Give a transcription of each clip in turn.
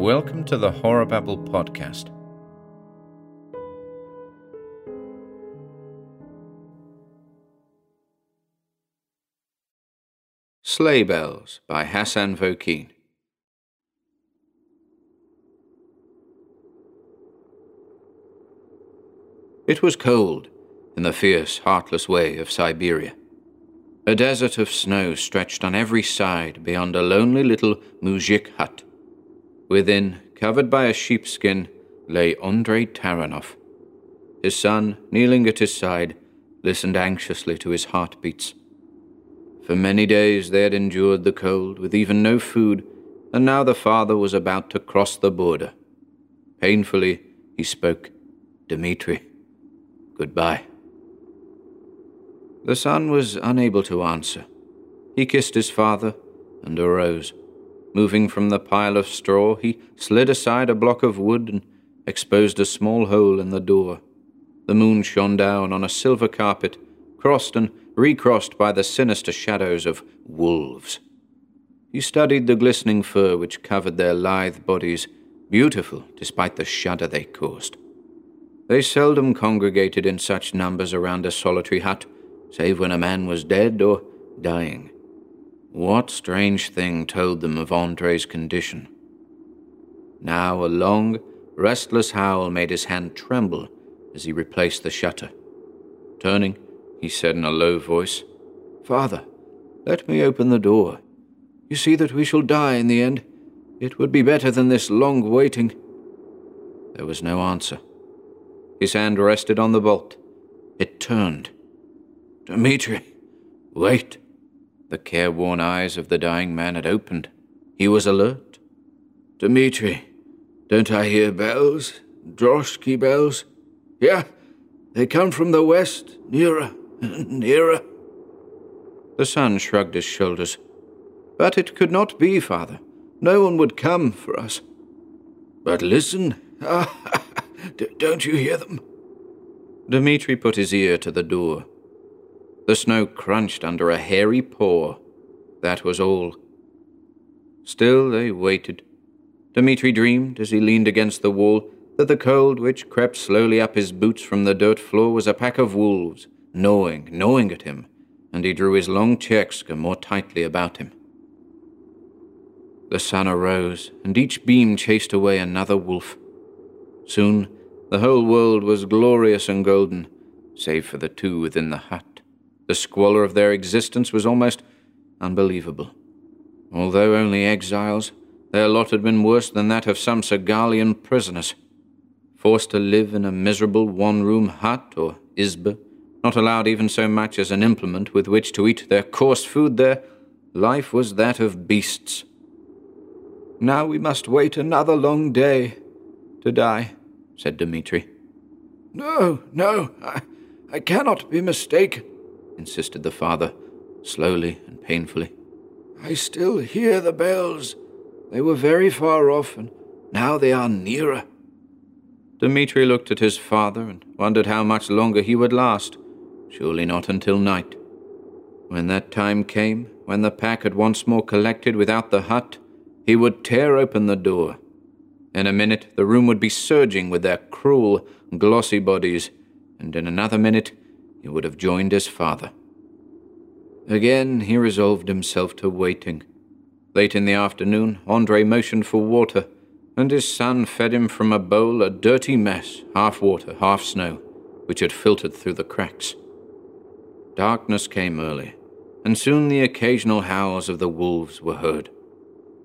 Welcome to the Horror Babble podcast. Sleigh Bells by Hasan Vokine. It was cold in the fierce, heartless way of Siberia. A desert of snow stretched on every side beyond a lonely little muzhik hut. Within, covered by a sheepskin, lay Andrei Taranov. His son, kneeling at his side, listened anxiously to his heartbeats. For many days they had endured the cold with even no food, and now the father was about to cross the border. Painfully, he spoke, Dmitri, goodbye. The son was unable to answer. He kissed his father and arose. Moving from the pile of straw, he slid aside a block of wood and exposed a small hole in the door. The moon shone down on a silver carpet, crossed and recrossed by the sinister shadows of wolves. He studied the glistening fur which covered their lithe bodies, beautiful despite the shudder they caused. They seldom congregated in such numbers around a solitary hut save when a man was dead or dying. What strange thing told them of Andrei's condition? Now a long, restless howl made his hand tremble as he replaced the shutter. Turning, he said in a low voice, Father, let me open the door. You see that we shall die in the end. It would be better than this long waiting. There was no answer. His hand rested on the bolt. It turned. Dmitri, wait. The careworn eyes of the dying man had opened. He was alert. Dmitri, don't I hear bells? Droshky bells? Yeah, they come from the west, nearer, and nearer. The son shrugged his shoulders. But it could not be, father. No one would come for us. But listen. Don't you hear them? Dmitri put his ear to the door. The snow crunched under a hairy paw. That was all. Still they waited. Dmitri dreamed, as he leaned against the wall, that the cold which crept slowly up his boots from the dirt floor was a pack of wolves, gnawing, gnawing at him, and he drew his long chekska more tightly about him. The sun arose, and each beam chased away another wolf. Soon the whole world was glorious and golden, save for the two within the hut. The squalor of their existence was almost unbelievable. Although only exiles, their lot had been worse than that of some Sagalian prisoners. Forced to live in a miserable one room hut or izba, not allowed even so much as an implement with which to eat their coarse food, their life was that of beasts. Now we must wait another long day to die, said Dmitri. No, no, I, I cannot be mistaken insisted the father, slowly and painfully. I still hear the bells. They were very far off, and now they are nearer. Dmitri looked at his father and wondered how much longer he would last. Surely not until night. When that time came, when the pack had once more collected without the hut, he would tear open the door. In a minute, the room would be surging with their cruel, glossy bodies, and in another minute, he would have joined his father. Again he resolved himself to waiting. Late in the afternoon, Andrei motioned for water, and his son fed him from a bowl a dirty mess, half water, half snow, which had filtered through the cracks. Darkness came early, and soon the occasional howls of the wolves were heard.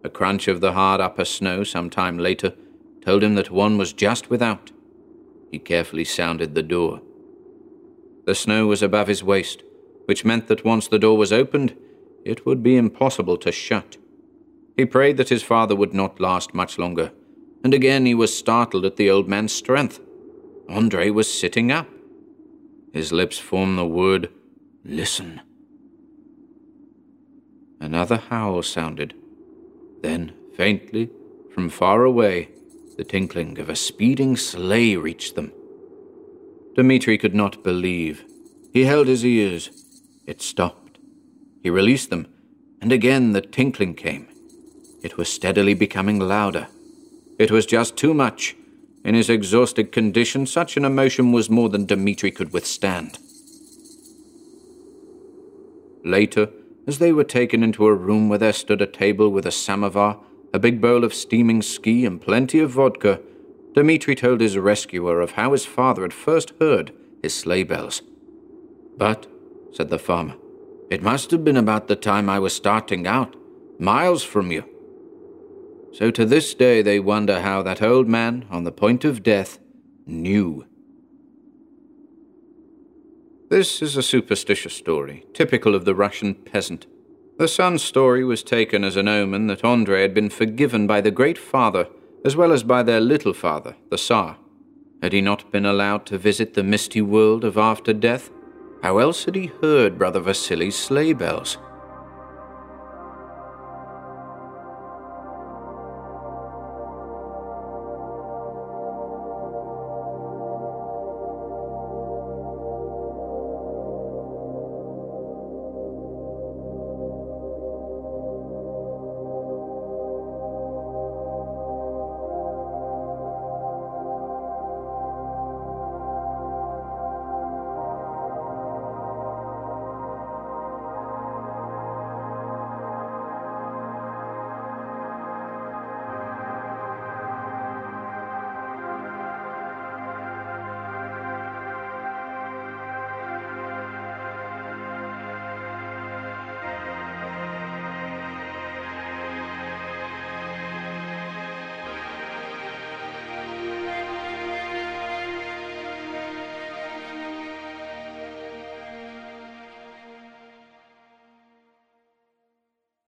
A crunch of the hard upper snow some time later told him that one was just without. He carefully sounded the door. The snow was above his waist, which meant that once the door was opened, it would be impossible to shut. He prayed that his father would not last much longer, and again he was startled at the old man's strength. Andrei was sitting up. His lips formed the word, Listen. Another howl sounded. Then, faintly, from far away, the tinkling of a speeding sleigh reached them. Dmitri could not believe. He held his ears. It stopped. He released them, and again the tinkling came. It was steadily becoming louder. It was just too much. In his exhausted condition, such an emotion was more than Dmitri could withstand. Later, as they were taken into a room where there stood a table with a samovar, a big bowl of steaming ski, and plenty of vodka, Dmitri told his rescuer of how his father had first heard his sleigh bells. But, said the farmer, it must have been about the time I was starting out, miles from you. So to this day they wonder how that old man, on the point of death, knew. This is a superstitious story, typical of the Russian peasant. The son's story was taken as an omen that Andrei had been forgiven by the Great Father as well as by their little father, the Tsar. Had he not been allowed to visit the misty world of after death? How else had he heard Brother Vasily's sleigh bells?